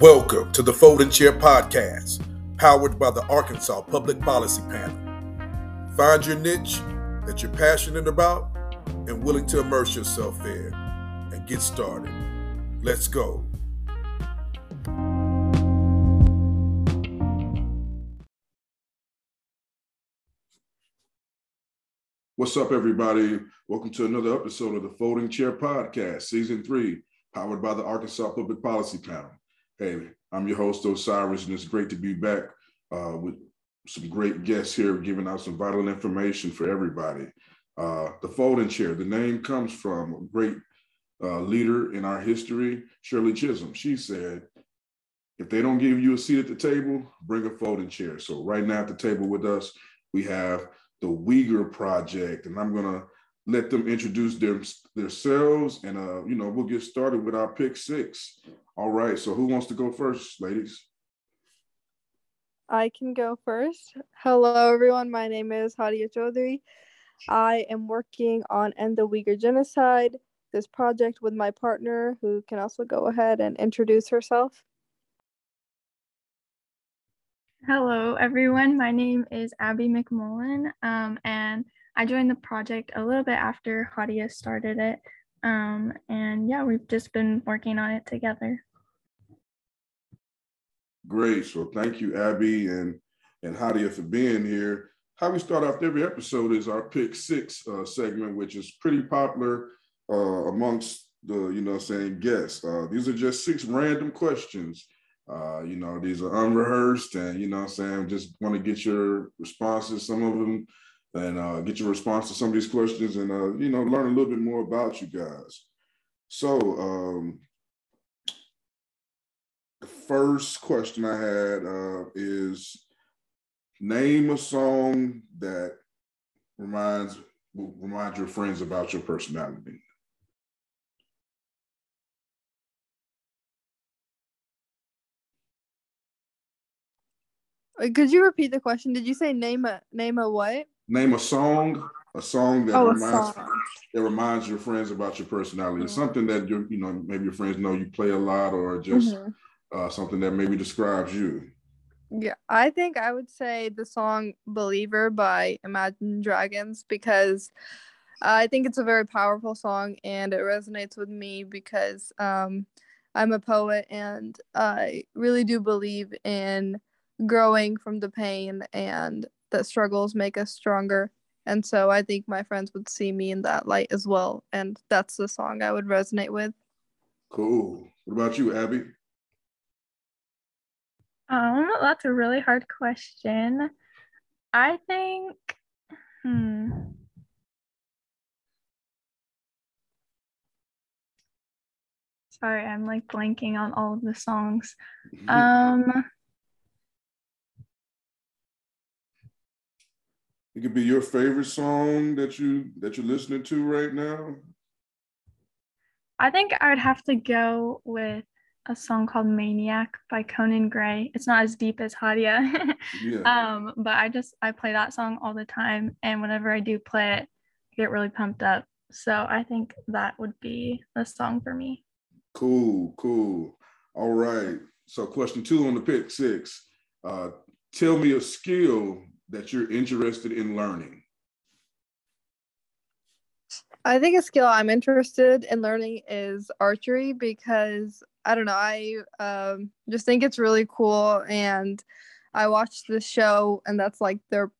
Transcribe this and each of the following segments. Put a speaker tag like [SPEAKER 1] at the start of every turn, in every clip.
[SPEAKER 1] Welcome to the Folding Chair Podcast, powered by the Arkansas Public Policy Panel. Find your niche that you're passionate about and willing to immerse yourself in and get started. Let's go. What's up, everybody? Welcome to another episode of the Folding Chair Podcast, Season 3, powered by the Arkansas Public Policy Panel. Hey, I'm your host, Osiris, and it's great to be back uh, with some great guests here giving out some vital information for everybody. Uh, the Folding Chair, the name comes from a great uh, leader in our history, Shirley Chisholm. She said, if they don't give you a seat at the table, bring a folding chair. So right now at the table with us, we have the Uyghur Project, and I'm gonna let them introduce their, themselves, and uh, you know we'll get started with our pick six. All right, so who wants to go first, ladies?
[SPEAKER 2] I can go first. Hello, everyone. My name is Hadia Choudhary. I am working on End the Uyghur Genocide, this project with my partner, who can also go ahead and introduce herself.
[SPEAKER 3] Hello, everyone. My name is Abby McMullin, um, and I joined the project a little bit after Hadia started it. Um, and yeah, we've just been working on it together.
[SPEAKER 1] Great. So thank you, Abby and and Hadia for being here. How we start off every episode is our pick six uh, segment, which is pretty popular uh, amongst the you know saying guests. Uh, these are just six random questions. Uh, you know, these are unrehearsed, and you know, I'm saying just want to get your responses. Some of them and uh, get your response to some of these questions and, uh, you know, learn a little bit more about you guys. So um, the first question I had uh, is name a song that reminds remind your friends about your personality.
[SPEAKER 2] Could you repeat the question? Did you say name a name a what?
[SPEAKER 1] Name a song, a song that oh, reminds song. that reminds your friends about your personality. Mm-hmm. Something that you you know maybe your friends know you play a lot, or just mm-hmm. uh, something that maybe describes you.
[SPEAKER 2] Yeah, I think I would say the song "Believer" by Imagine Dragons because I think it's a very powerful song and it resonates with me because um, I'm a poet and I really do believe in growing from the pain and that struggles make us stronger. And so I think my friends would see me in that light as well. And that's the song I would resonate with.
[SPEAKER 1] Cool. What about you, Abby?
[SPEAKER 3] Um, that's a really hard question. I think, hmm. Sorry, I'm like blanking on all of the songs. Um,
[SPEAKER 1] It could be your favorite song that you that you're listening to right now.
[SPEAKER 3] I think I would have to go with a song called Maniac by Conan Gray. It's not as deep as Hadia. yeah. Um, but I just I play that song all the time and whenever I do play it, I get really pumped up. So I think that would be the song for me.
[SPEAKER 1] Cool, cool. All right. So question two on the pick six. Uh, tell me a skill that you're interested in learning?
[SPEAKER 2] I think a skill I'm interested in learning is archery because I don't know, I um, just think it's really cool. And I watched this show, and that's like their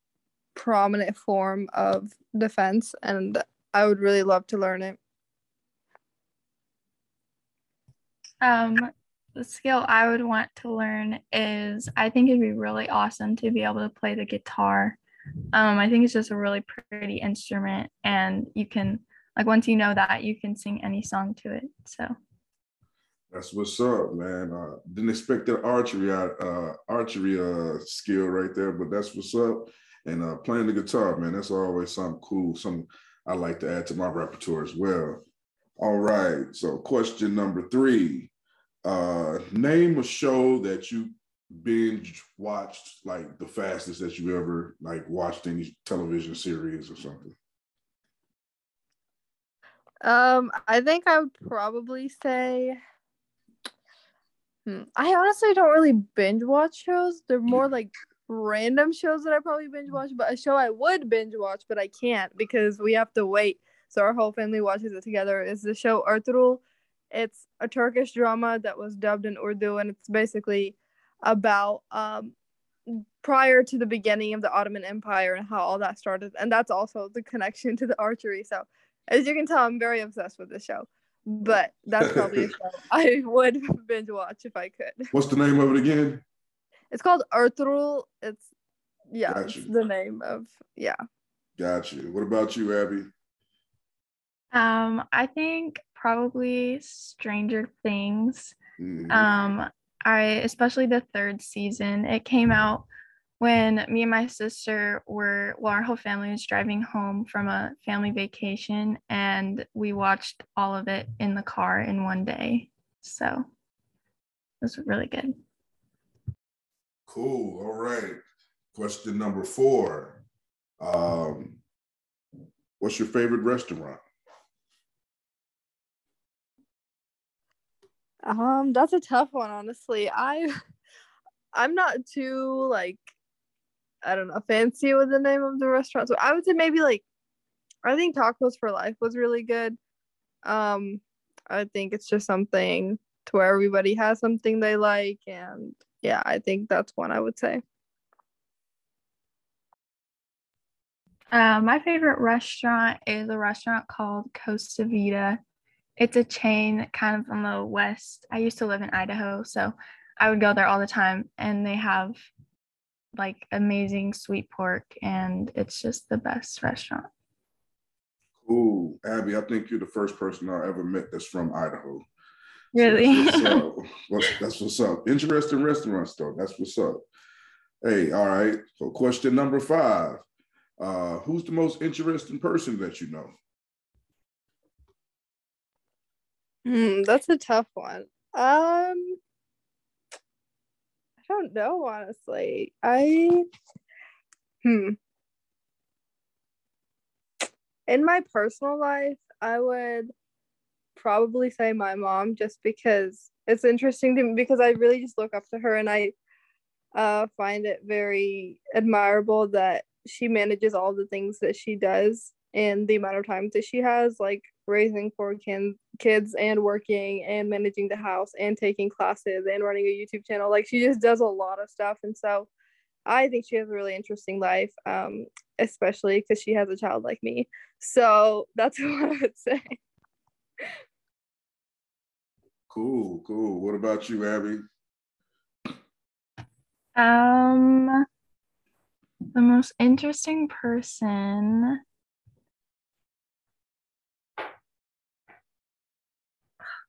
[SPEAKER 2] prominent form of defense. And I would really love to learn it.
[SPEAKER 3] Um, the skill I would want to learn is I think it'd be really awesome to be able to play the guitar. Um, I think it's just a really pretty instrument, and you can like once you know that, you can sing any song to it. So
[SPEAKER 1] that's what's up, man. Uh, didn't expect that archery uh, archery uh, skill right there, but that's what's up. And uh, playing the guitar, man, that's always something cool. Something I like to add to my repertoire as well. All right. So question number three uh, name a show that you binge watched like the fastest that you ever like watched any television series or something.
[SPEAKER 2] Um, I think I would probably say, Hmm. I honestly don't really binge watch shows. They're more like random shows that I probably binge watch, but a show I would binge watch, but I can't because we have to wait. So our whole family watches it together. Is the show Ertugrul? It's a Turkish drama that was dubbed in Urdu, and it's basically about um, prior to the beginning of the Ottoman Empire and how all that started. And that's also the connection to the archery. So as you can tell, I'm very obsessed with this show. But that's probably a show I would binge watch if I could.
[SPEAKER 1] What's the name of it again?
[SPEAKER 2] It's called Ertugrul. It's yeah, it's the name of yeah.
[SPEAKER 1] Got you. What about you, Abby?
[SPEAKER 3] Um, I think probably Stranger Things. Mm-hmm. Um, I especially the third season. It came out when me and my sister were well, our whole family was driving home from a family vacation, and we watched all of it in the car in one day. So it was really good.
[SPEAKER 1] Cool. All right. Question number four. Um, what's your favorite restaurant?
[SPEAKER 2] Um, that's a tough one, honestly. I I'm not too like I don't know fancy with the name of the restaurant. So I would say maybe like I think Tacos for Life was really good. Um, I think it's just something to where everybody has something they like, and yeah, I think that's one I would say.
[SPEAKER 3] Uh, my favorite restaurant is a restaurant called Costa Vida it's a chain kind of on the west. I used to live in Idaho, so I would go there all the time and they have like amazing sweet pork and it's just the best restaurant.
[SPEAKER 1] Cool. Abby, I think you're the first person I ever met that's from Idaho.
[SPEAKER 3] Really?
[SPEAKER 1] So that's, what's up. that's what's up. Interesting restaurants though. That's what's up. Hey, all right. So question number five. Uh, who's the most interesting person that you know?
[SPEAKER 2] Hmm, that's a tough one. Um, I don't know honestly. I hmm. In my personal life, I would probably say my mom just because it's interesting to me because I really just look up to her and I uh, find it very admirable that she manages all the things that she does and the amount of time that she has like raising four kin- kids and working and managing the house and taking classes and running a YouTube channel. Like she just does a lot of stuff. And so I think she has a really interesting life, um, especially because she has a child like me. So that's what I would say.
[SPEAKER 1] Cool, cool. What about you, Abby?
[SPEAKER 3] Um, the most interesting person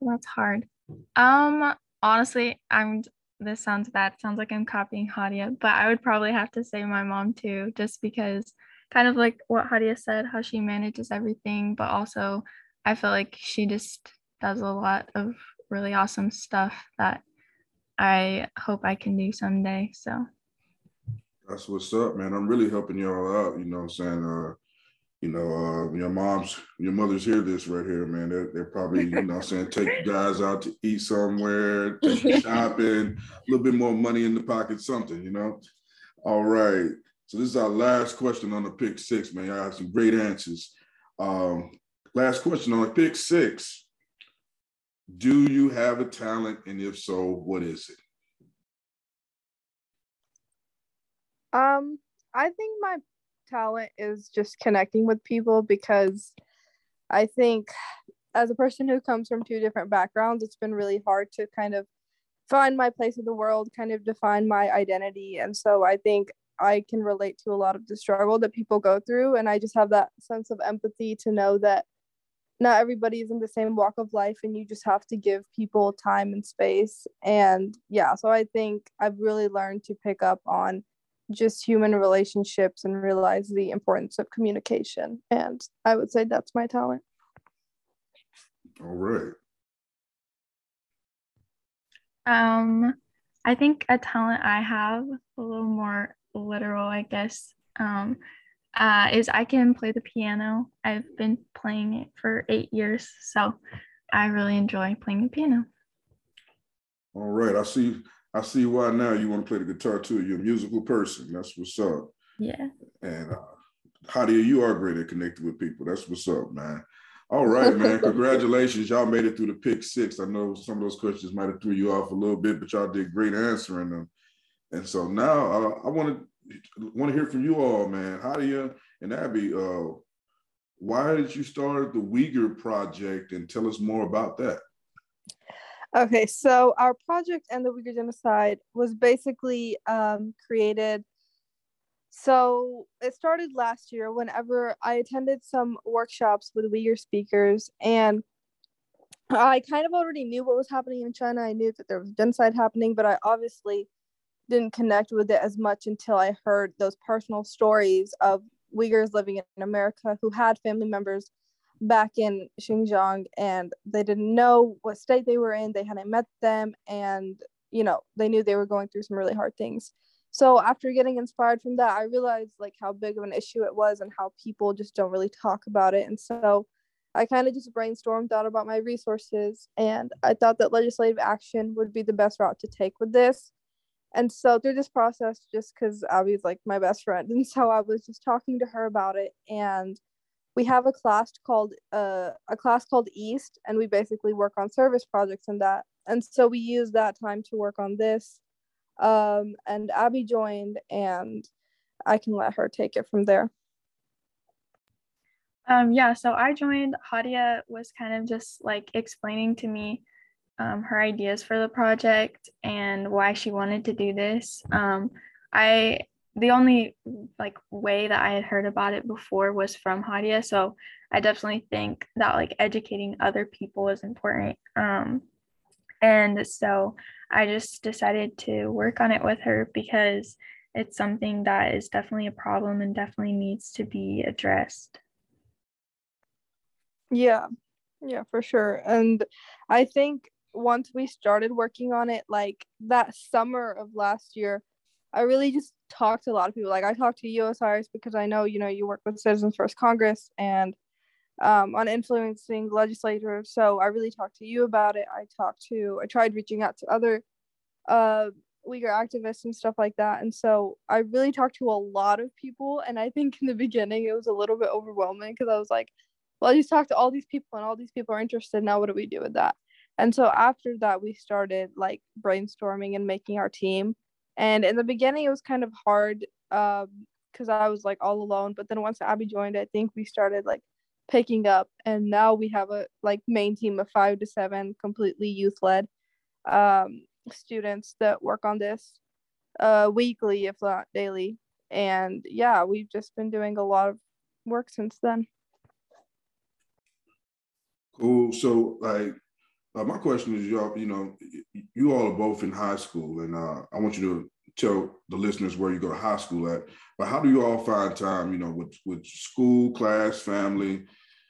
[SPEAKER 3] that's hard. Um, honestly, I'm. This sounds bad. Sounds like I'm copying Hadia, but I would probably have to say my mom too, just because, kind of like what Hadia said, how she manages everything, but also I feel like she just does a lot of really awesome stuff that I hope I can do someday. So
[SPEAKER 1] that's what's up, man. I'm really helping y'all out. You know what I'm saying? Uh, you know, uh, your moms, your mothers hear this right here, man. They're, they're probably, you know, saying take guys out to eat somewhere, take shopping, a little bit more money in the pocket, something, you know. All right. So this is our last question on the pick six, man. I have some great answers. Um, last question on the pick six. Do you have a talent? And if so, what is it?
[SPEAKER 2] Um, I think my talent is just connecting with people because I think as a person who comes from two different backgrounds, it's been really hard to kind of find my place in the world, kind of define my identity. And so I think I can relate to a lot of the struggle that people go through. And I just have that sense of empathy to know that not everybody is in the same walk of life and you just have to give people time and space. And yeah, so I think I've really learned to pick up on just human relationships and realize the importance of communication. And I would say that's my talent.
[SPEAKER 1] All right.
[SPEAKER 3] Um, I think a talent I have a little more literal, I guess, um, uh, is I can play the piano. I've been playing it for eight years, so I really enjoy playing the piano.
[SPEAKER 1] All right. I see I see why now you want to play the guitar too. You're a musical person. That's what's up.
[SPEAKER 3] Yeah.
[SPEAKER 1] And uh, Hadia, you are great at connecting with people. That's what's up, man. All right, man. Congratulations. Y'all made it through the pick six. I know some of those questions might have threw you off a little bit, but y'all did great answering them. And so now uh, I want to want to hear from you all, man. Hadia and Abby, uh, why did you start the Uyghur Project and tell us more about that?
[SPEAKER 2] Okay, so our project and the Uyghur Genocide was basically um, created. So it started last year whenever I attended some workshops with Uyghur speakers, and I kind of already knew what was happening in China. I knew that there was genocide happening, but I obviously didn't connect with it as much until I heard those personal stories of Uyghurs living in America who had family members back in Xinjiang and they didn't know what state they were in. They hadn't met them and, you know, they knew they were going through some really hard things. So after getting inspired from that, I realized like how big of an issue it was and how people just don't really talk about it. And so I kind of just brainstormed, thought about my resources, and I thought that legislative action would be the best route to take with this. And so through this process, just because Abby's like my best friend, and so I was just talking to her about it, and we have a class called uh, a class called East, and we basically work on service projects and that. And so we use that time to work on this. Um, and Abby joined, and I can let her take it from there.
[SPEAKER 3] Um, yeah, so I joined. Hadia was kind of just like explaining to me um, her ideas for the project and why she wanted to do this. Um, I the only like way that I had heard about it before was from Hadia, so I definitely think that like educating other people is important. Um, and so I just decided to work on it with her because it's something that is definitely a problem and definitely needs to be addressed.
[SPEAKER 2] Yeah, yeah, for sure. And I think once we started working on it, like that summer of last year, I really just talked to a lot of people. Like I talked to Osiris, because I know you know you work with Citizens First Congress and um, on influencing legislators. So I really talked to you about it. I talked to, I tried reaching out to other uh, Uyghur activists and stuff like that. And so I really talked to a lot of people. And I think in the beginning it was a little bit overwhelming because I was like, well, I just talked to all these people and all these people are interested. Now what do we do with that? And so after that, we started like brainstorming and making our team. And in the beginning, it was kind of hard because um, I was like all alone. But then once Abby joined, I think we started like picking up. And now we have a like main team of five to seven completely youth led um, students that work on this uh, weekly, if not daily. And yeah, we've just been doing a lot of work since then.
[SPEAKER 1] Cool. So, like, uh, my question is, y'all, you know, you all are both in high school, and uh, I want you to tell the listeners where you go to high school at. But how do you all find time, you know, with with school, class, family?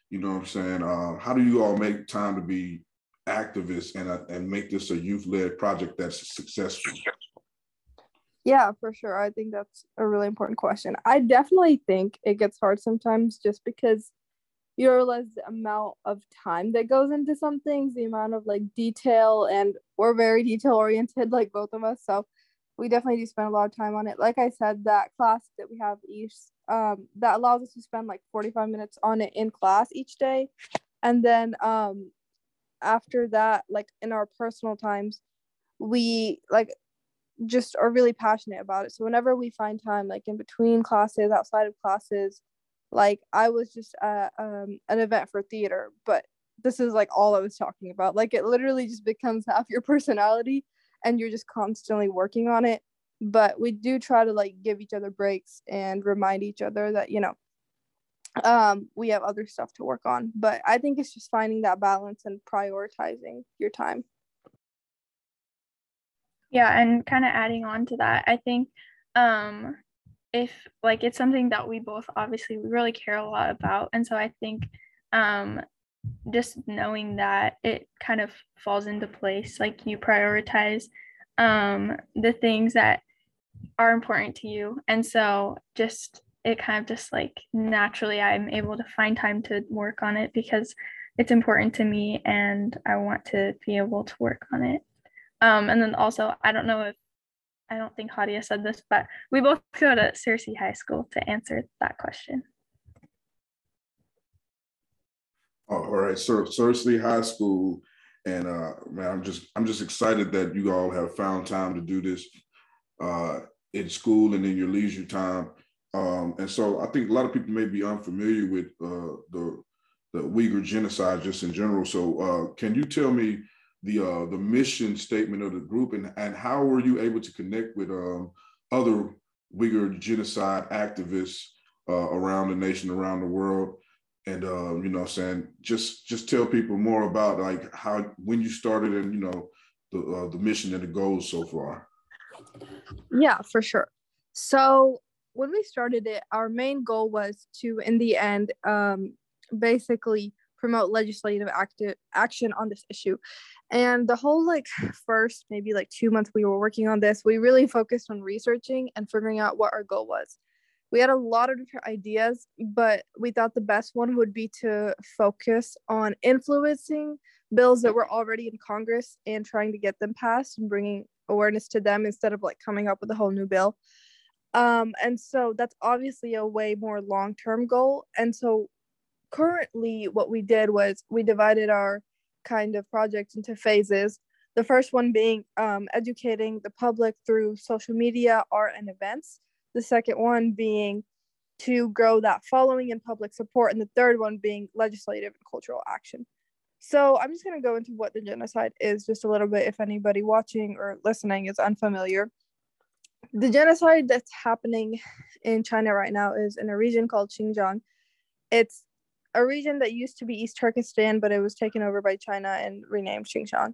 [SPEAKER 1] You know what I'm saying? Uh, how do you all make time to be activists and uh, and make this a youth led project that's successful?
[SPEAKER 2] Yeah, for sure. I think that's a really important question. I definitely think it gets hard sometimes just because you the amount of time that goes into some things, the amount of like detail, and we're very detail oriented, like both of us. So we definitely do spend a lot of time on it. Like I said, that class that we have each, um, that allows us to spend like 45 minutes on it in class each day. And then um, after that, like in our personal times, we like just are really passionate about it. So whenever we find time, like in between classes, outside of classes, like I was just at um, an event for theater, but this is like all I was talking about. Like it literally just becomes half your personality and you're just constantly working on it. But we do try to like give each other breaks and remind each other that, you know, um, we have other stuff to work on. But I think it's just finding that balance and prioritizing your time.
[SPEAKER 3] Yeah, and kind of adding on to that, I think um if like it's something that we both obviously we really care a lot about and so i think um just knowing that it kind of falls into place like you prioritize um the things that are important to you and so just it kind of just like naturally i'm able to find time to work on it because it's important to me and i want to be able to work on it. Um, and then also, I don't know if I don't think Hadia said this, but we both go to Searcy High School to answer that question.
[SPEAKER 1] Oh, all right, so High School, and uh, man, I'm just I'm just excited that you all have found time to do this uh, in school and in your leisure time. Um, and so I think a lot of people may be unfamiliar with uh, the the Uyghur genocide just in general. So uh, can you tell me the uh, the mission statement of the group and, and how were you able to connect with um, other Uyghur genocide activists uh, around the nation, around the world? And uh, you know, saying just just tell people more about like how when you started and you know the uh, the mission and the goals so far.
[SPEAKER 2] Yeah, for sure. So when we started it, our main goal was to, in the end, um, basically promote legislative active action on this issue. And the whole like first maybe like two months we were working on this, we really focused on researching and figuring out what our goal was. We had a lot of different ideas, but we thought the best one would be to focus on influencing bills that were already in Congress and trying to get them passed and bringing awareness to them instead of like coming up with a whole new bill. Um, and so that's obviously a way more long term goal. And so currently, what we did was we divided our kind of project into phases. The first one being um, educating the public through social media, art, and events. The second one being to grow that following and public support. And the third one being legislative and cultural action. So I'm just going to go into what the genocide is just a little bit if anybody watching or listening is unfamiliar. The genocide that's happening in China right now is in a region called Xinjiang. It's a region that used to be East Turkestan, but it was taken over by China and renamed Xinjiang.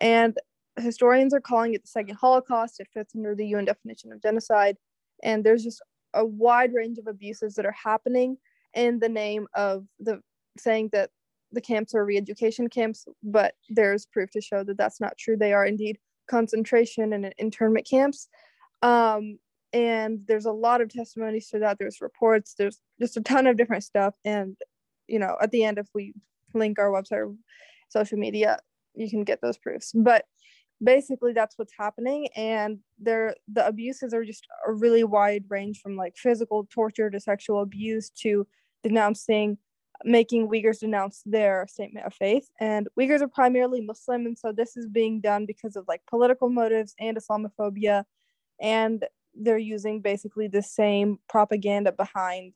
[SPEAKER 2] And historians are calling it the second Holocaust. It fits under the UN definition of genocide. And there's just a wide range of abuses that are happening in the name of the saying that the camps are re-education camps, but there's proof to show that that's not true. They are indeed concentration and internment camps. Um, and there's a lot of testimonies to that. There's reports. There's just a ton of different stuff. And you know, at the end, if we link our website social media, you can get those proofs. But basically that's what's happening. And there the abuses are just a really wide range from like physical torture to sexual abuse to denouncing making Uyghurs denounce their statement of faith. And Uyghurs are primarily Muslim. And so this is being done because of like political motives and Islamophobia. And they're using basically the same propaganda behind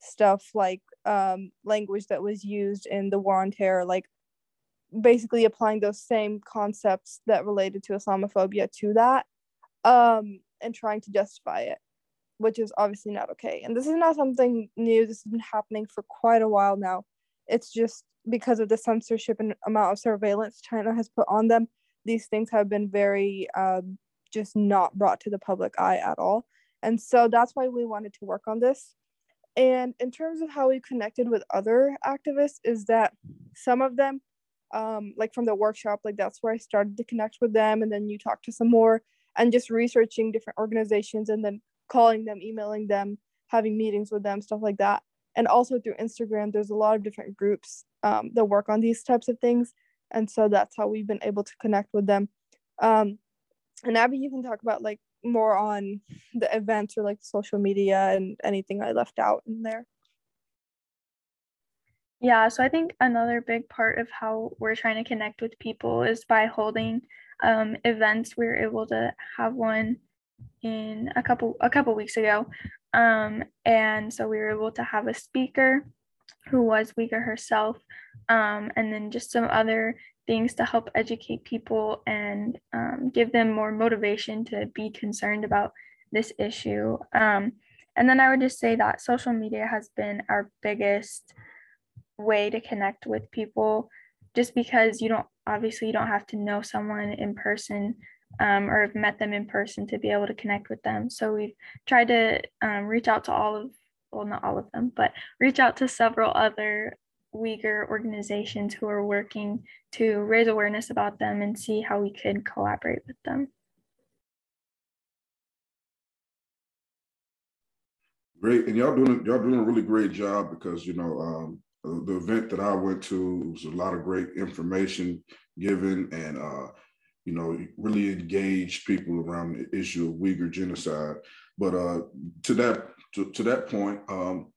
[SPEAKER 2] stuff like um, language that was used in the war on terror, like basically applying those same concepts that related to Islamophobia to that um, and trying to justify it, which is obviously not okay. And this is not something new, this has been happening for quite a while now. It's just because of the censorship and amount of surveillance China has put on them, these things have been very um, just not brought to the public eye at all. And so that's why we wanted to work on this and in terms of how we connected with other activists, is that some of them, um, like from the workshop, like that's where I started to connect with them. And then you talk to some more and just researching different organizations and then calling them, emailing them, having meetings with them, stuff like that. And also through Instagram, there's a lot of different groups um, that work on these types of things. And so that's how we've been able to connect with them. Um, and Abby, you can talk about like more on the events or like social media and anything I left out in there.
[SPEAKER 3] Yeah, so I think another big part of how we're trying to connect with people is by holding um, events. We were able to have one in a couple a couple weeks ago, um, and so we were able to have a speaker who was Uyghur herself, um, and then just some other things to help educate people and um, give them more motivation to be concerned about this issue. Um, and then I would just say that social media has been our biggest way to connect with people just because you don't obviously you don't have to know someone in person um, or have met them in person to be able to connect with them. So we've tried to um, reach out to all of, well, not all of them, but reach out to several other Uyghur organizations who are working to raise awareness about them and see how we could collaborate with them.
[SPEAKER 1] Great, and y'all doing y'all doing a really great job because you know um, the event that I went to was a lot of great information given, and uh, you know, really engaged people around the issue of Uyghur genocide. But uh, to that to, to that point, um,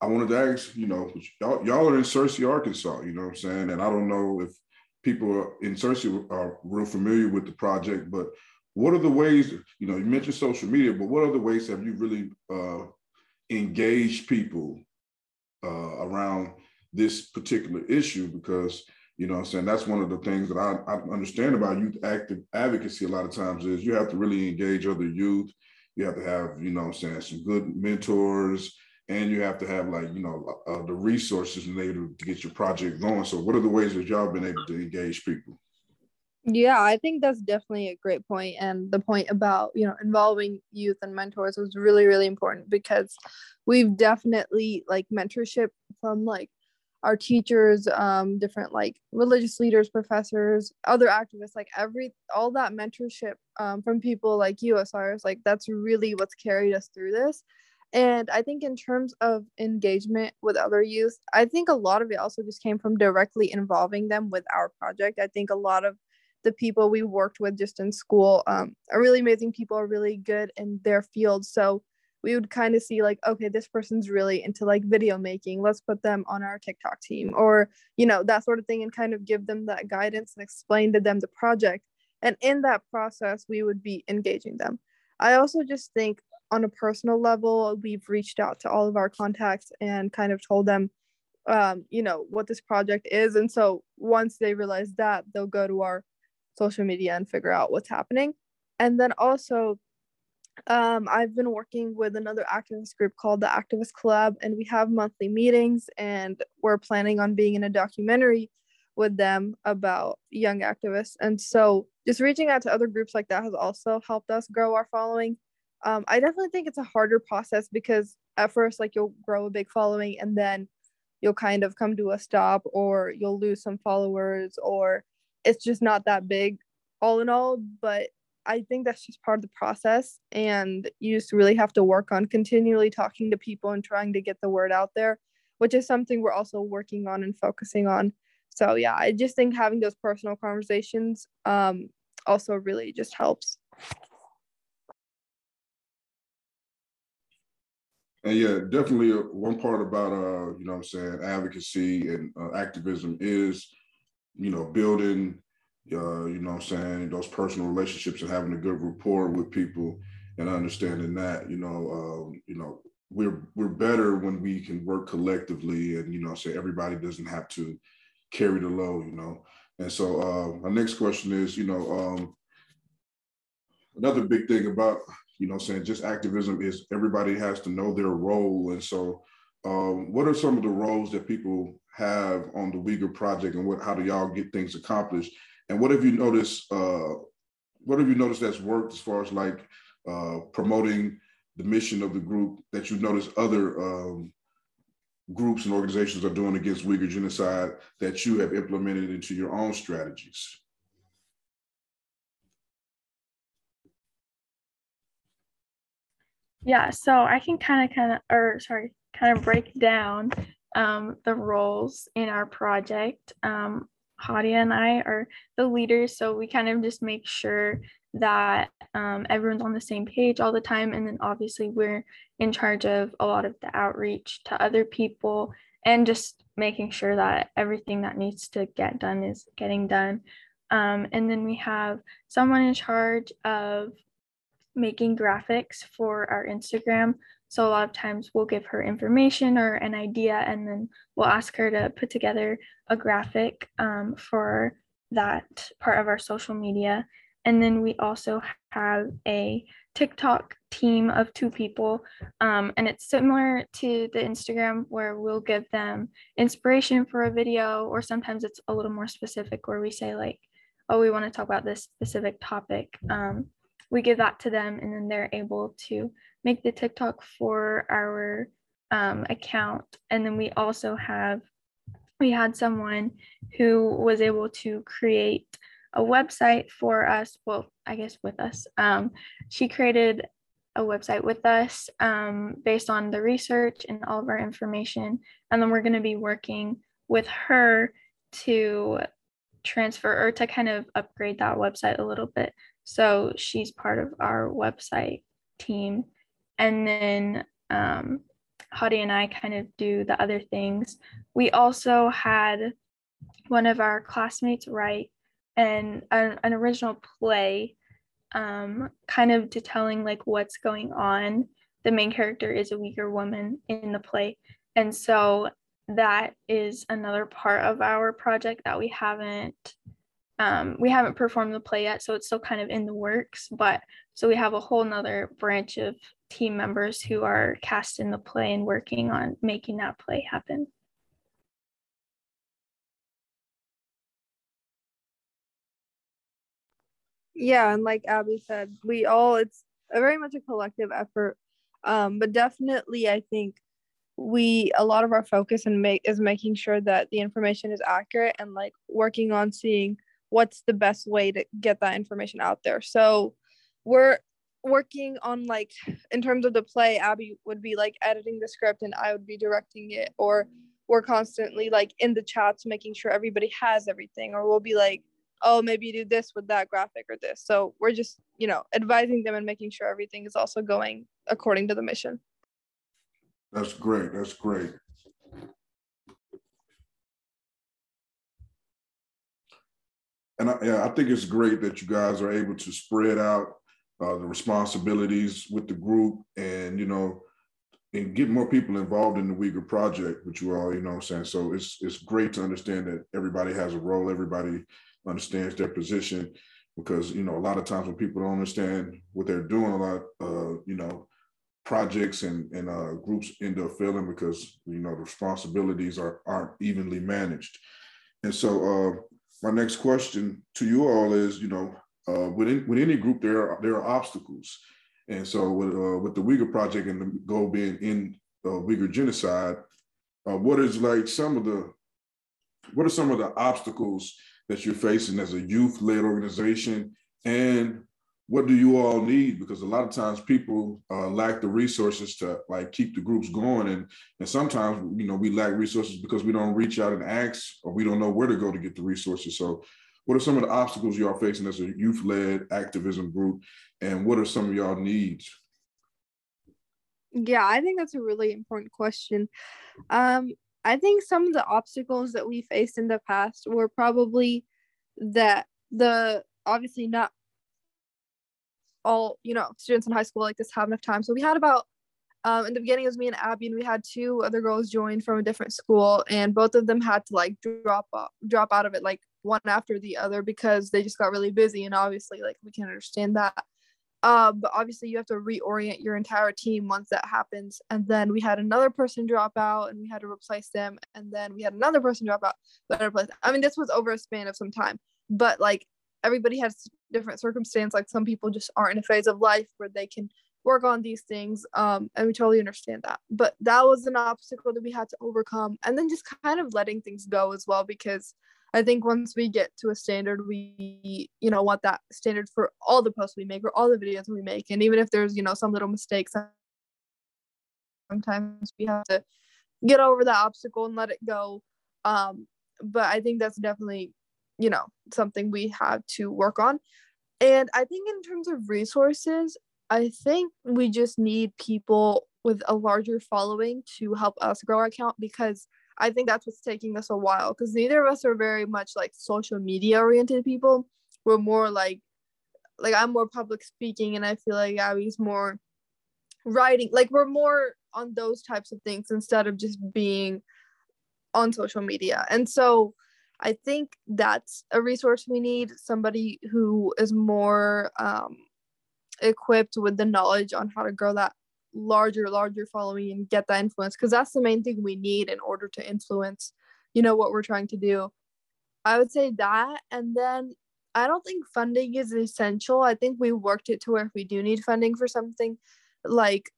[SPEAKER 1] I wanted to ask, you know, y'all, y'all are in Searcy, Arkansas, you know what I'm saying? And I don't know if people in Searcy are real familiar with the project, but what are the ways, you know, you mentioned social media, but what other ways have you really uh, engaged people uh, around this particular issue? Because, you know I'm saying, that's one of the things that I, I understand about youth active advocacy a lot of times is you have to really engage other youth. You have to have, you know I'm saying, some good mentors, and you have to have like you know uh, the resources in order to get your project going. So what are the ways that y'all been able to engage people?
[SPEAKER 2] Yeah i think that's definitely a great point. And the point about you know involving youth and mentors was really really important because we've definitely like mentorship from like our teachers um different like religious leaders professors other activists like every all that mentorship um, from people like you Osiris like that's really what's carried us through this and I think in terms of engagement with other youth, I think a lot of it also just came from directly involving them with our project. I think a lot of the people we worked with just in school um, are really amazing people, are really good in their field. So we would kind of see like, okay, this person's really into like video making. Let's put them on our TikTok team or, you know, that sort of thing and kind of give them that guidance and explain to them the project. And in that process, we would be engaging them. I also just think on a personal level, we've reached out to all of our contacts and kind of told them, um, you know, what this project is. And so once they realize that, they'll go to our social media and figure out what's happening. And then also, um, I've been working with another activist group called the Activist Club, and we have monthly meetings, and we're planning on being in a documentary with them about young activists. And so, just reaching out to other groups like that has also helped us grow our following um, I definitely think it's a harder process because at first, like you'll grow a big following and then you'll kind of come to a stop or you'll lose some followers or it's just not that big all in all. But I think that's just part of the process. And you just really have to work on continually talking to people and trying to get the word out there, which is something we're also working on and focusing on. So, yeah, I just think having those personal conversations um, also really just helps.
[SPEAKER 1] And yeah, definitely uh, one part about uh, you know I'm saying, advocacy and uh, activism is, you know, building uh, you know I'm saying, those personal relationships and having a good rapport with people and understanding that, you know, um, you know, we're we're better when we can work collectively and you know say everybody doesn't have to carry the load, you know. And so uh, my next question is, you know, um, another big thing about you know, saying just activism is everybody has to know their role. And so, um, what are some of the roles that people have on the Uyghur Project, and what how do y'all get things accomplished? And what have you noticed? Uh, what have you noticed that's worked as far as like uh, promoting the mission of the group that you notice other um, groups and organizations are doing against Uyghur genocide that you have implemented into your own strategies?
[SPEAKER 3] Yeah, so I can kind of, kind of, or sorry, kind of break down um, the roles in our project. Um, Hadia and I are the leaders, so we kind of just make sure that um, everyone's on the same page all the time. And then obviously, we're in charge of a lot of the outreach to other people and just making sure that everything that needs to get done is getting done. Um, and then we have someone in charge of making graphics for our Instagram. So a lot of times we'll give her information or an idea, and then we'll ask her to put together a graphic um, for that part of our social media. And then we also have a TikTok team of two people. Um, and it's similar to the Instagram where we'll give them inspiration for a video, or sometimes it's a little more specific where we say, like, oh, we want to talk about this specific topic. Um, we give that to them and then they're able to make the TikTok for our um, account. And then we also have, we had someone who was able to create a website for us. Well, I guess with us. Um, she created a website with us um, based on the research and all of our information. And then we're going to be working with her to transfer or to kind of upgrade that website a little bit. So she's part of our website team. And then um, Hadi and I kind of do the other things. We also had one of our classmates write an, an, an original play um, kind of detailing like what's going on. The main character is a Uyghur woman in the play. And so that is another part of our project that we haven't um, we haven't performed the play yet so it's still kind of in the works but so we have a whole nother branch of team members who are cast in the play and working on making that play happen.
[SPEAKER 2] Yeah and like abby said we all it's a very much a collective effort. Um, but definitely i think we a lot of our focus and make is making sure that the information is accurate and like working on seeing what's the best way to get that information out there so we're working on like in terms of the play abby would be like editing the script and i would be directing it or we're constantly like in the chats making sure everybody has everything or we'll be like oh maybe do this with that graphic or this so we're just you know advising them and making sure everything is also going according to the mission
[SPEAKER 1] that's great. That's great. And I, yeah, I think it's great that you guys are able to spread out uh, the responsibilities with the group and, you know, and get more people involved in the Uyghur project, which you all, you know I'm saying? So it's it's great to understand that everybody has a role, everybody understands their position because, you know, a lot of times when people don't understand what they're doing, a lot, uh, you know, projects and, and uh, groups end up failing because you know the responsibilities are aren't evenly managed. And so uh, my next question to you all is, you know, uh, within with any group there are, there are obstacles, and so with uh, with the Uyghur Project and the goal being in uh, Uyghur genocide, uh, what is like some of the what are some of the obstacles that you're facing as a youth-led organization and what do you all need? Because a lot of times people uh, lack the resources to like keep the groups going, and and sometimes you know we lack resources because we don't reach out and ask, or we don't know where to go to get the resources. So, what are some of the obstacles you are facing as a youth-led activism group, and what are some of y'all needs?
[SPEAKER 2] Yeah, I think that's a really important question. Um, I think some of the obstacles that we faced in the past were probably that the obviously not all you know students in high school like this have enough time. So we had about um, in the beginning it was me and abby and we had two other girls join from a different school and both of them had to like drop off, drop out of it like one after the other because they just got really busy and obviously like we can understand that. Um, but obviously you have to reorient your entire team once that happens and then we had another person drop out and we had to replace them and then we had another person drop out but replace i mean this was over a span of some time but like everybody has different circumstance like some people just aren't in a phase of life where they can work on these things um, and we totally understand that. But that was an obstacle that we had to overcome and then just kind of letting things go as well because i think once we get to a standard we you know want that standard for all the posts we make or all the videos we make and even if there's you know some little mistakes sometimes we have to get over that obstacle and let it go. Um, but i think that's definitely you know something we have to work on. And i think in terms of resources i think we just need people with a larger following to help us grow our account because i think that's what's taking us a while because neither of us are very much like social media oriented people. We're more like like i'm more public speaking and i feel like abby's more writing like we're more on those types of things instead of just being on social media. And so I think that's a resource we need somebody who is more um, equipped with the knowledge on how to grow that larger, larger following and get that influence because that's the main thing we need in order to influence, you know, what we're trying to do. I would say that. And then I don't think funding is essential. I think we worked it to where if we do need funding for something, like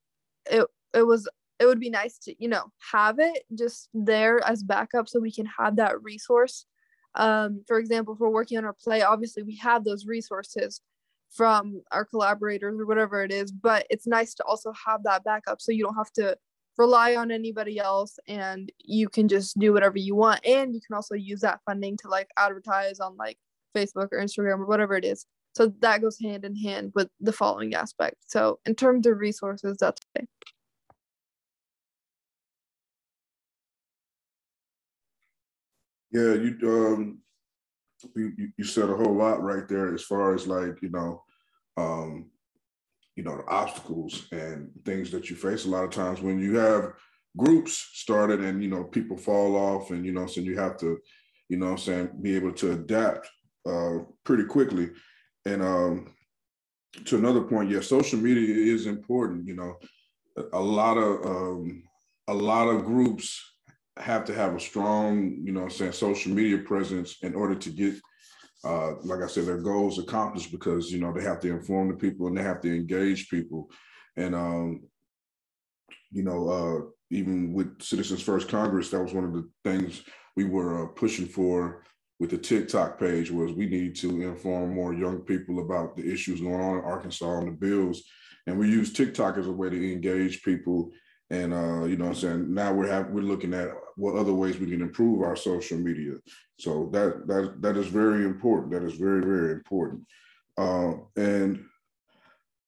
[SPEAKER 2] it, it was it would be nice to you know have it just there as backup so we can have that resource. Um, for example if we're working on our play obviously we have those resources from our collaborators or whatever it is but it's nice to also have that backup so you don't have to rely on anybody else and you can just do whatever you want. And you can also use that funding to like advertise on like facebook or instagram or whatever it is. So that goes hand in hand with the following aspect. So in terms of resources that's okay.
[SPEAKER 1] Yeah you um you, you said a whole lot right there as far as like you know um you know, the obstacles and things that you face a lot of times when you have groups started and, you know, people fall off and, you know, so you have to, you know I'm saying, be able to adapt uh, pretty quickly. And um, to another point, yeah, social media is important. You know, a lot of um, a lot of groups have to have a strong, you know, I'm saying social media presence in order to get uh, like I said, their goals accomplished because you know they have to inform the people and they have to engage people, and um, you know uh, even with Citizens First Congress, that was one of the things we were uh, pushing for with the TikTok page was we need to inform more young people about the issues going on in Arkansas and the bills, and we use TikTok as a way to engage people. And uh, you know I'm saying now we're have, we're looking at what other ways we can improve our social media. So that that that is very important. That is very very important. Uh, and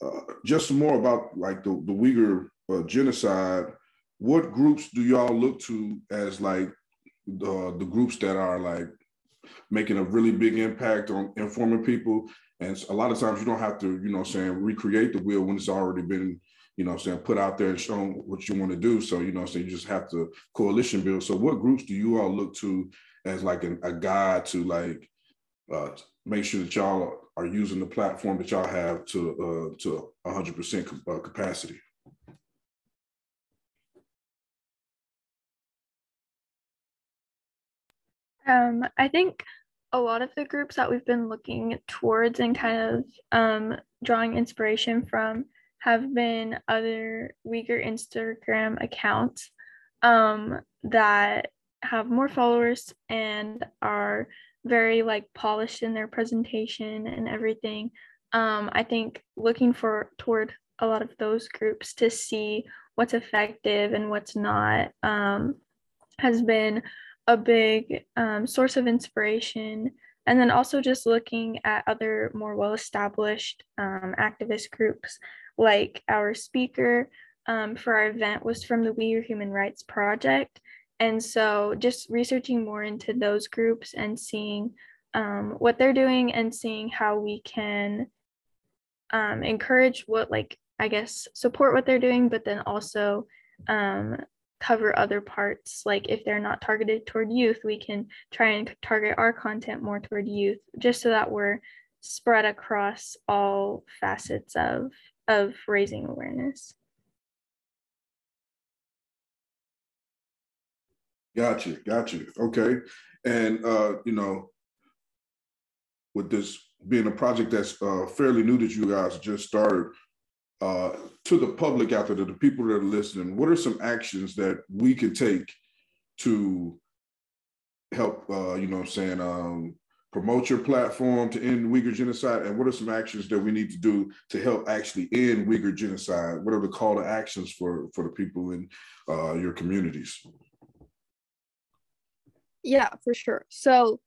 [SPEAKER 1] uh, just more about like the the Uyghur uh, genocide. What groups do y'all look to as like the the groups that are like making a really big impact on informing people? And a lot of times you don't have to, you know, saying recreate the wheel when it's already been you know I'm saying, put out there and show them what you want to do. So, you know saying, you just have to coalition build. So what groups do you all look to as like an, a guide to like uh, make sure that y'all are using the platform that y'all have to uh, to 100% uh, capacity?
[SPEAKER 3] Um, I think a lot of the groups that we've been looking towards and kind of um, drawing inspiration from have been other Uyghur Instagram accounts um, that have more followers and are very like polished in their presentation and everything. Um, I think looking for toward a lot of those groups to see what's effective and what's not um, has been a big um, source of inspiration. And then also just looking at other more well established um, activist groups like our speaker um, for our event was from the Uyghur Human Rights Project. And so just researching more into those groups and seeing um, what they're doing and seeing how we can um, encourage what, like, I guess, support what they're doing, but then also um, cover other parts. Like, if they're not targeted toward youth, we can try and target our content more toward youth, just so that we're spread across all facets of of raising awareness.
[SPEAKER 1] Gotcha, gotcha. Okay. And, uh, you know, with this being a project that's uh, fairly new that you guys just started, uh, to the public out there, to the people that are listening, what are some actions that we could take to help, uh, you know I'm saying, um, promote your platform to end Uyghur genocide? And what are some actions that we need to do to help actually end Uyghur genocide? What are the call to actions for, for the people in uh, your communities?
[SPEAKER 2] Yeah, for sure. So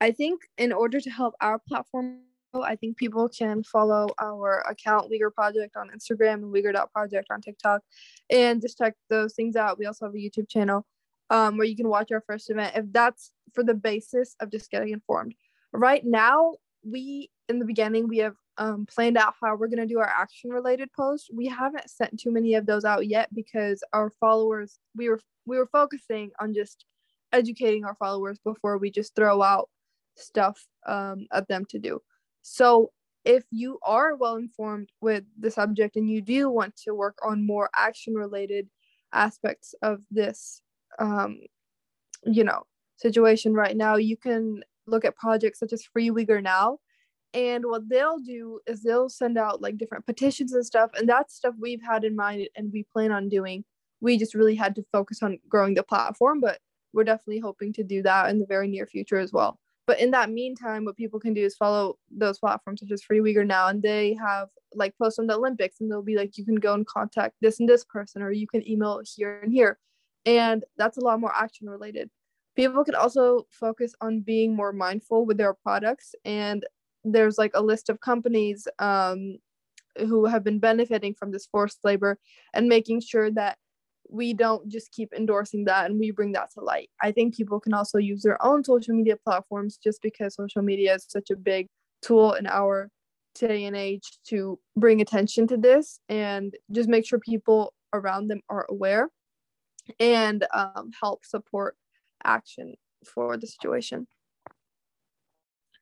[SPEAKER 2] I think in order to help our platform, I think people can follow our account Uyghur Project on Instagram and Uyghur.project on TikTok and just check those things out. We also have a YouTube channel um, where you can watch our first event if that's for the basis of just getting informed. Right now, we in the beginning we have um, planned out how we're going to do our action related posts. We haven't sent too many of those out yet because our followers we were we were focusing on just educating our followers before we just throw out stuff um, of them to do. So if you are well informed with the subject and you do want to work on more action related aspects of this um, you know situation right now you can look at projects such as free uyghur now. And what they'll do is they'll send out like different petitions and stuff. And that's stuff we've had in mind and we plan on doing. We just really had to focus on growing the platform but we're definitely hoping to do that in the very near future as well. But in that meantime what people can do is follow those platforms such as free uyghur now and they have like posts on the Olympics and they'll be like, you can go and contact this and this person, or you can email here and here. And that's a lot more action related. People can also focus on being more mindful with their products. And there's like a list of companies um, who have been benefiting from this forced labor and making sure that we don't just keep endorsing that and we bring that to light. I think people can also use their own social media platforms just because social media is such a big tool in our day and age to bring attention to this and just make sure people around them are aware and um, help support action for the situation.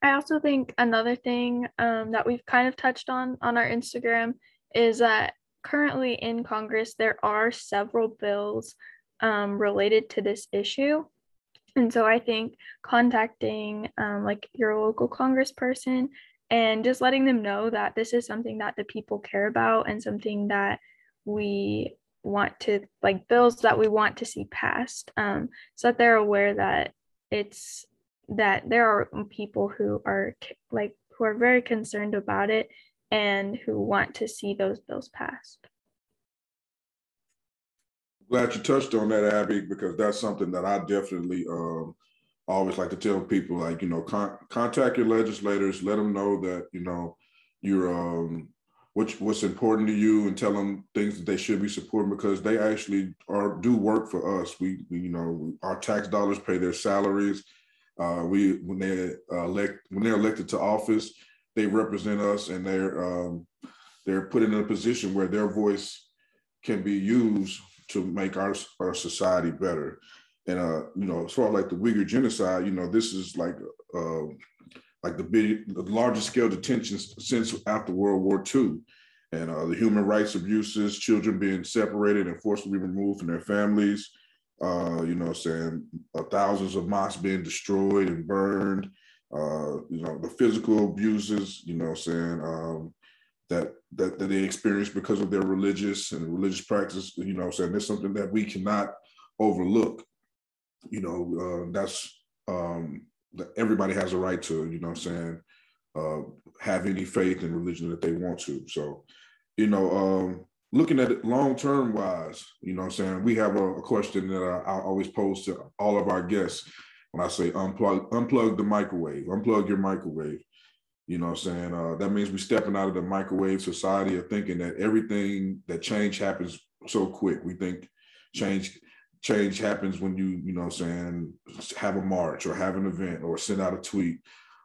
[SPEAKER 3] I also think another thing um, that we've kind of touched on on our Instagram is that currently in Congress, there are several bills um, related to this issue. And so I think contacting um, like your local congressperson and just letting them know that this is something that the people care about and something that we want to like bills that we want to see passed um, so that they're aware that it's that there are people who are like who are very concerned about it and who want to see those bills passed.
[SPEAKER 1] Glad you touched on that, Abby, because that's something that I definitely um, always like to tell people. Like, you know, con- contact your legislators, let them know that you know you're um, what's important to you, and tell them things that they should be supporting because they actually are do work for us. We, we you know, our tax dollars pay their salaries. Uh, we when they uh, elect when they're elected to office, they represent us and they're um, they're put in a position where their voice can be used to make our, our society better. And uh, you know, as far as like the Uyghur genocide, you know, this is like uh, like the big, the largest scale detentions since after World War II, and uh, the human rights abuses, children being separated and forcibly removed from their families. Uh, you know, saying uh, thousands of mosques being destroyed and burned, uh, you know, the physical abuses, you know, saying um, that, that that they experience because of their religious and religious practice, you know, saying there's something that we cannot overlook. You know, uh, that's um, everybody has a right to, you know, what I'm saying uh, have any faith in religion that they want to. So, you know, um, looking at it long term wise, you know, what I'm saying we have a, a question that I, I always pose to all of our guests when I say unplug, unplug the microwave, unplug your microwave. You know what I'm saying? Uh, that means we're stepping out of the microwave society of thinking that everything that change happens so quick. We think change change happens when you, you know saying, have a march or have an event or send out a tweet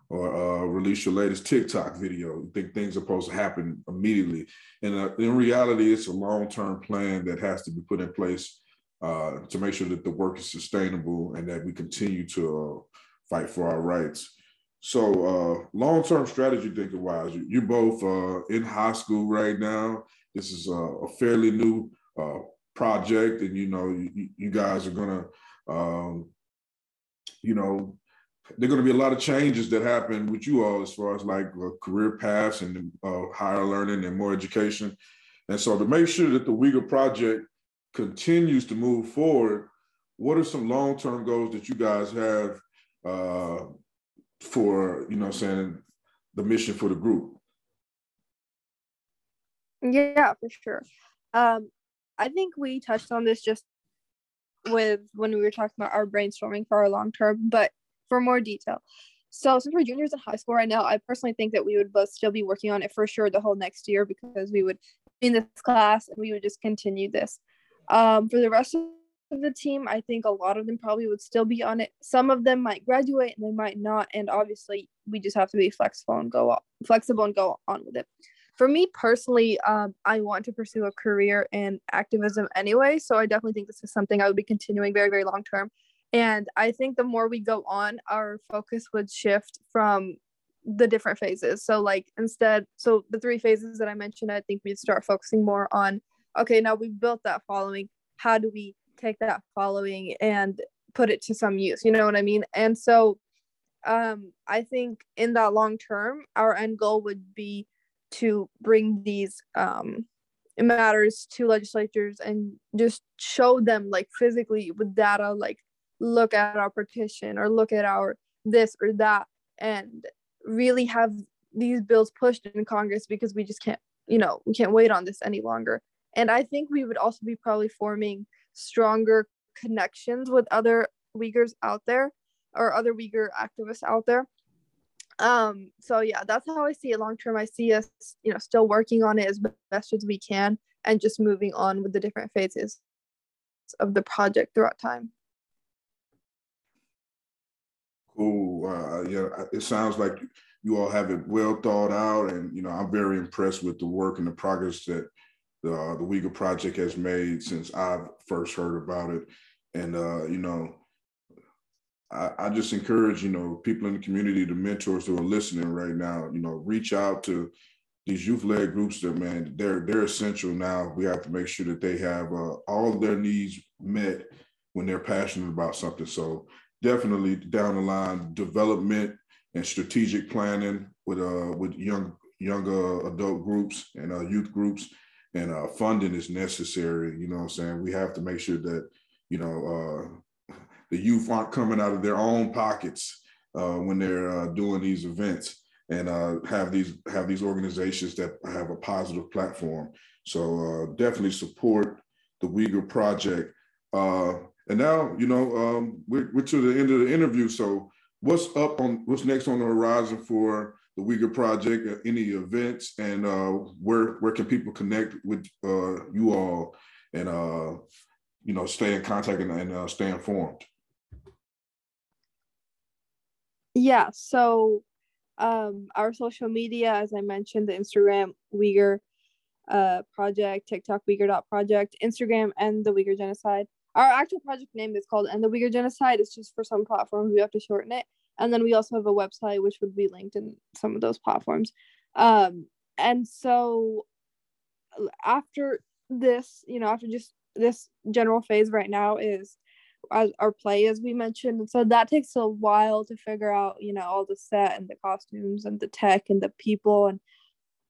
[SPEAKER 1] or uh, release your latest TikTok video. You think things are supposed to happen immediately. And uh, in reality, it's a long-term plan that has to be put in place uh, to make sure that the work is sustainable and that we continue to uh, fight for our rights. So, uh, long-term strategy thinking wise, you're both uh, in high school right now. This is a, fairly new project, and you know, you, you guys are gonna, um, you know, there are going to be a lot of changes that happen with you all as far as like uh, career paths and uh, higher learning and more education. And so to make sure that the Uyghur Project continues to move forward, what are some long-term goals that you guys have uh, for, you know, saying the mission for the group?
[SPEAKER 2] Yeah, for sure. Um, I think we touched on this just with when we were talking about our brainstorming for our long term, but for more detail. So since we're juniors in high school right now, I personally think that we would both still be working on it for sure the whole next year because we would be in this class and we would just continue this. Um, for the rest of the team, I think a lot of them probably would still be on it. Some of them might graduate and they might not. And obviously, we just have to be flexible and go flexible and go on with it. For me personally, um, I want to pursue a career in activism anyway. So I definitely think this is something I would be continuing very, very long term. And I think the more we go on, our focus would shift from the different phases. So, like, instead, so the three phases that I mentioned, I think we'd start focusing more on okay, now we've built that following. How do we take that following and put it to some use? You know what I mean? And so, um, I think in that long term, our end goal would be to bring these um, matters to legislatures and just show them like physically with data like look at our petition or look at our this or that and really have these bills pushed in Congress because we just can't you know, we can't wait on this any longer. And I think we would also be probably forming stronger connections with other Uyghurs out there or other Uyghur activists out there. Um, so yeah, that's how I see it long term. I see us, you know, still working on it as best as we can and just moving on with the different phases of the project throughout time.
[SPEAKER 1] Cool. Uh, yeah, it sounds like you all have it well thought out, and you know I'm very impressed with the work and the progress that the uh, the Uyghur Project has made since I've first heard about it. And uh, you know, I, I just encourage you know people in the community, the mentors who are listening right now, you know, reach out to these youth-led groups that man they're they're essential now. We have to make sure that they have uh, all of their needs met when they're passionate about something. So definitely down the line development and strategic planning with uh with young younger adult groups and uh, youth groups and uh, funding is necessary. You know what i'm saying? We have to make sure that you know uh, the youth aren't coming out of their own pockets uh, when they're uh, doing these events and uh, have these have these organizations that have a positive platform. So uh, definitely support the Uyghur Project. Uh, and now, you know, um, we're, we're, to the end of the interview. So what's up on what's next on the horizon for the Uyghur Project? Uh, any events and where where can people connect with you all and you know stay in contact and, and stay informed?
[SPEAKER 2] Yeah. So um, our social media, as I mentioned, the Instagram Uyghur uh, project, TikTok Uyghur project, Instagram, End the Uyghur Genocide. Our actual project name is called End the Uyghur Genocide. It's just for some platforms we have to shorten it, and then we also have a website which would be linked in some of those platforms. Um, and so after this, you know, after just this general phase right now is our play as we mentioned and so that takes a while to figure out you know all the set and the costumes and the tech and the people and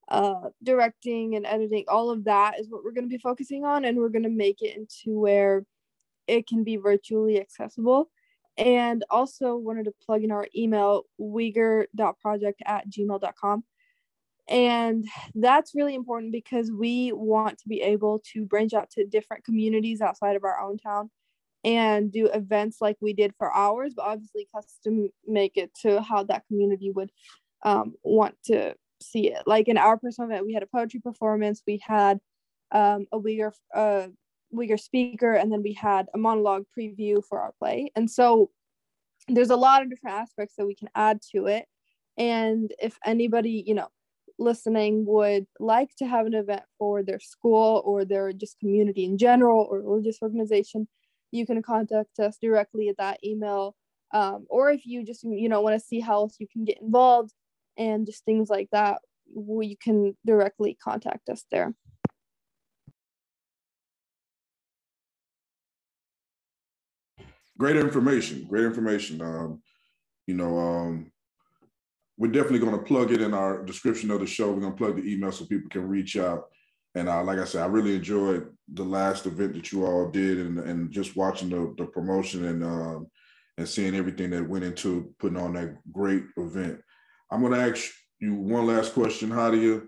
[SPEAKER 2] uh directing and editing. All of that is what we're going to be focusing on and we're going to make it into where it can be virtually accessible. And also wanted to plug in our email uyghur.project at gmail.com and that's really important because we want to be able to branch out to different communities outside of our own town and do events like we did for ours, but obviously custom make it to how that community would um, want to see it. Like in our personal event, we had a poetry performance, we had um, a Uyghur, uh, Uyghur speaker, and then we had a monologue preview for our play. And so there's a lot of different aspects that we can add to it. And if anybody, you know, listening would like to have an event for their school or their just community in general or religious organization, you can contact us directly at that email. Um, or if you just you know want to see how else you can get involved and just things like that, we can directly contact us there.
[SPEAKER 1] Great information. Great information. Um, you know, um, we're definitely going to plug it in our description of the show. We're going to plug the email so people can reach out and uh, like I said, I really enjoyed the last event that you all did, and and just watching the the promotion and um, and seeing everything that went into putting on that great event. I'm going to ask you one last question, Hadia.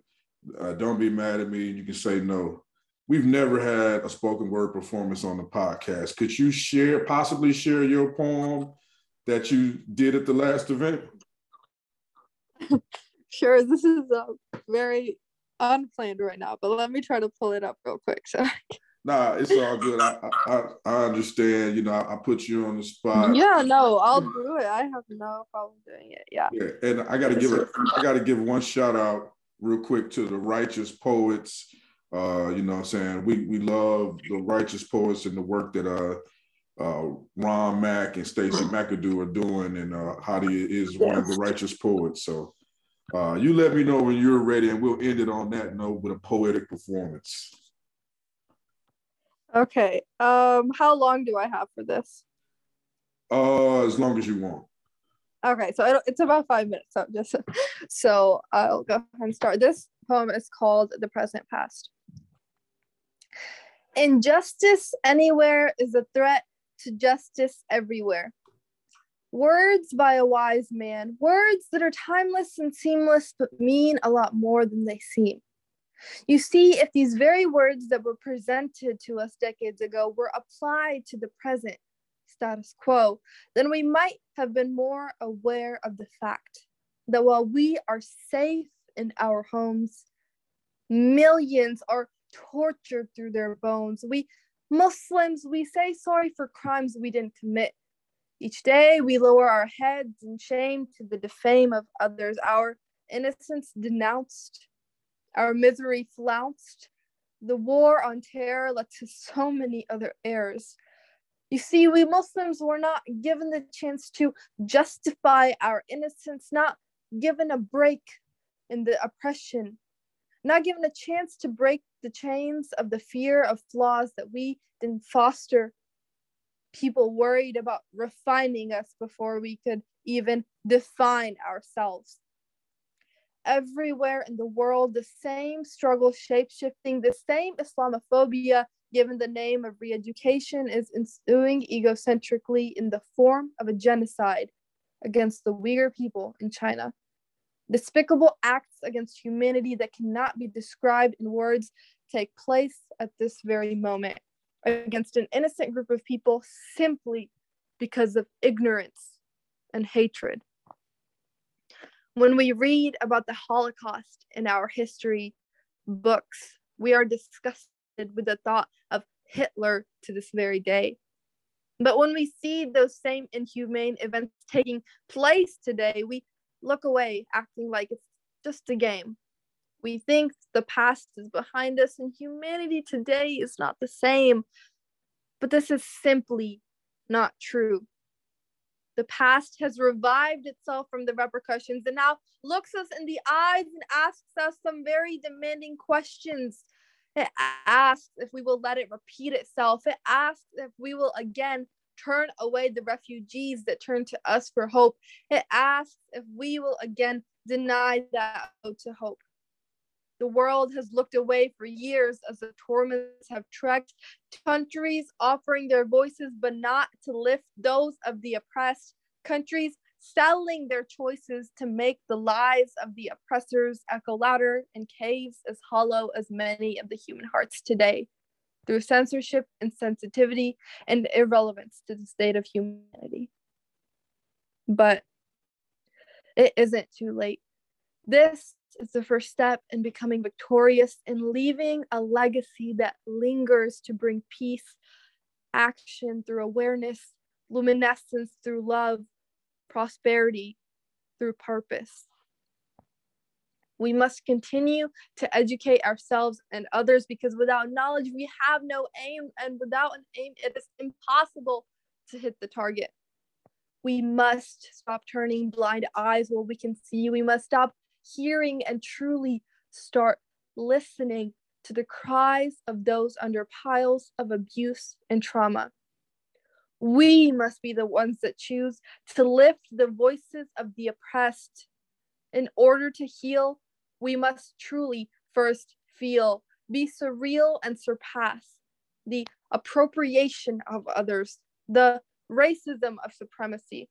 [SPEAKER 1] Uh, don't be mad at me. You can say no. We've never had a spoken word performance on the podcast. Could you share, possibly share your poem that you did at the last event?
[SPEAKER 2] sure. This is a very unplanned right now, but let me try to pull it up real quick. So.
[SPEAKER 1] Nah, it's all good. I, I I understand. You know, I, I put you on the spot.
[SPEAKER 2] Yeah, no, I'll do it. I have no problem doing it. Yeah.
[SPEAKER 1] Yeah, and I got to give it. I got to give one shout out real quick to the Writeous Poets. Uh, you know, what I'm saying we we love the Writeous Poets and the work that uh uh, Ron Mack and Stacey McAdoo are doing, and uh, is one of the Writeous Poets. So uh, you let me know when you're ready, and we'll end it on that note with a poetic performance.
[SPEAKER 2] Okay. Um, how long do I have for this?
[SPEAKER 1] Uh, as long as you want.
[SPEAKER 2] Okay, so it's about five minutes. So just so I'll go ahead and start. This poem is called "The Present Past." Injustice anywhere is a threat to justice everywhere. Words by a wise man, words that are timeless and seamless, but mean a lot more than they seem. You see, if these very words that were presented to us decades ago were applied to the present status quo, then we might have been more aware of the fact that while we are safe in our homes, millions are tortured through their bones. We Muslims, we say sorry for crimes we didn't commit. Each day we lower our heads in shame to the defame of others, our innocence denounced, our misery flounced. The war on terror led to so many other errors. You see, we Muslims were not given the chance to justify our innocence, not given a break in the oppression, not given a chance to break the chains of the fear of flaws that we didn't foster. People worried about refining us before we could even define ourselves. Everywhere in the world, the same struggle, shape shifting, the same Islamophobia, given the name of re education, is ensuing egocentrically in the form of a genocide against the Uyghur people in China. Despicable acts against humanity that cannot be described in words take place at this very moment against an innocent group of people simply because of ignorance and hatred. When we read about the Holocaust in our history books, we are disgusted with the thought of Hitler to this very day. But when we see those same inhumane events taking place today, we look away, acting like it's just a game. We think the past is behind us and humanity today is not the same. But this is simply not true. The past has revived itself from the repercussions and now looks us in the eyes and asks us some very demanding questions. It asks if we will let it repeat itself. It asks if we will again turn away the refugees that turn to us for hope. It asks if we will again deny that to hope. The world has looked away for years as the torments have trekked, countries offering their voices but not to lift those of the oppressed, countries selling their choices to make the lives of the oppressors echo louder in caves as hollow as many of the human hearts today, through censorship, insensitivity, and irrelevance to the state of humanity. But it isn't too late. This is the first step in becoming victorious and leaving a legacy that lingers to bring peace, action through awareness, luminescence through love, prosperity through purpose. We must continue to educate ourselves and others because without knowledge, we have no aim, and without an aim, it is impossible to hit the target. We must stop turning blind eyes while we can see. We must stop hearing and truly start listening to the cries of those under piles of abuse and trauma. We must be the ones that choose to lift the voices of the oppressed. In order to heal, we must truly first feel, be surreal and surpass the appropriation of others, the racism of supremacy,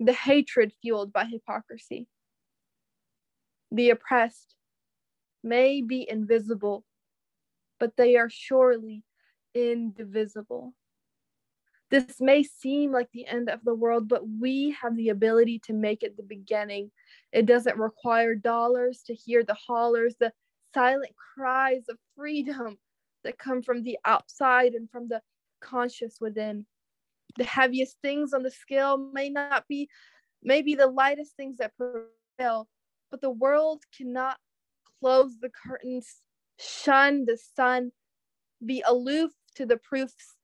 [SPEAKER 2] the hatred fueled by hypocrisy the oppressed may be invisible, but they are surely indivisible. This may seem like the end of the world, but we have the ability to make it the beginning. It doesn't require dollars to hear the hollers, the silent cries of freedom that come from the outside and from the conscious within. The heaviest things on the scale may not be, maybe the lightest things that prevail, but the world cannot close the curtains, shun the sun, be aloof to the proofs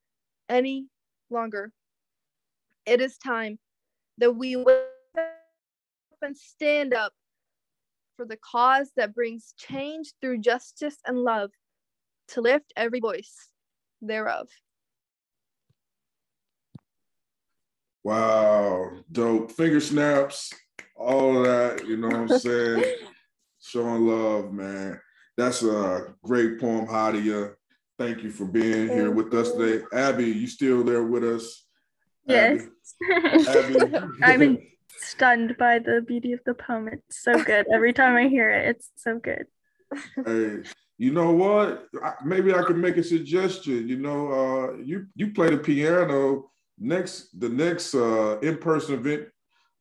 [SPEAKER 2] any longer. It is time that we wake up and stand up for the cause that brings change through justice and love to lift every voice thereof.
[SPEAKER 1] Wow, dope. Finger snaps all of that, you know what I'm saying? Showing love, man. That's a great poem, Hadia. Thank you for being Thank here with us today. Abby, you still there with us?
[SPEAKER 3] Yes. Abby. Abby. I'm stunned by the beauty of the poem. It's so good. Every time I hear it, it's so good.
[SPEAKER 1] Hey, you know what? Maybe I could make a suggestion. You know, uh, you you play the piano next the next uh, in person event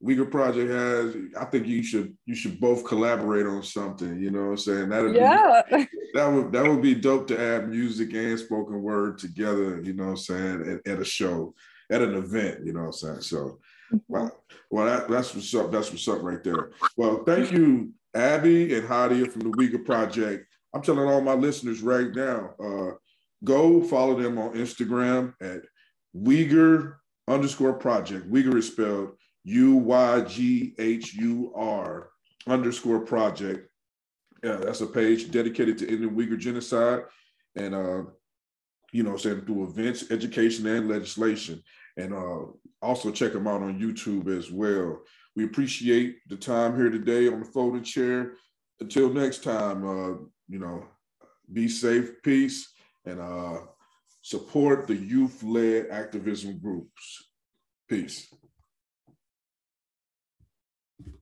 [SPEAKER 1] Uyghur Project has. I think you should you should both collaborate on something. You know what I'm saying? That
[SPEAKER 2] yeah.
[SPEAKER 1] Be, that would that would be dope to add music and spoken word together. You know what I'm saying? At, at a show, at an event. You know what I'm saying? So. Mm-hmm. Well, well, that, that's what's up. That's what's up right there. Well, thank you, Abby and Hadia from the Uyghur Project. I'm telling all my listeners right now, uh, go follow them on Instagram at Uyghur underscore project. Uyghur is spelled U Y G H U R underscore project. Yeah, that's a page dedicated to ending Uyghur genocide and, uh, you know, saying through events, education, and legislation. And uh, also check them out on YouTube as well. We appreciate the time here today on the folding chair. Until next time, uh, you know, be safe, peace, and uh, support the youth-led activism groups. Peace.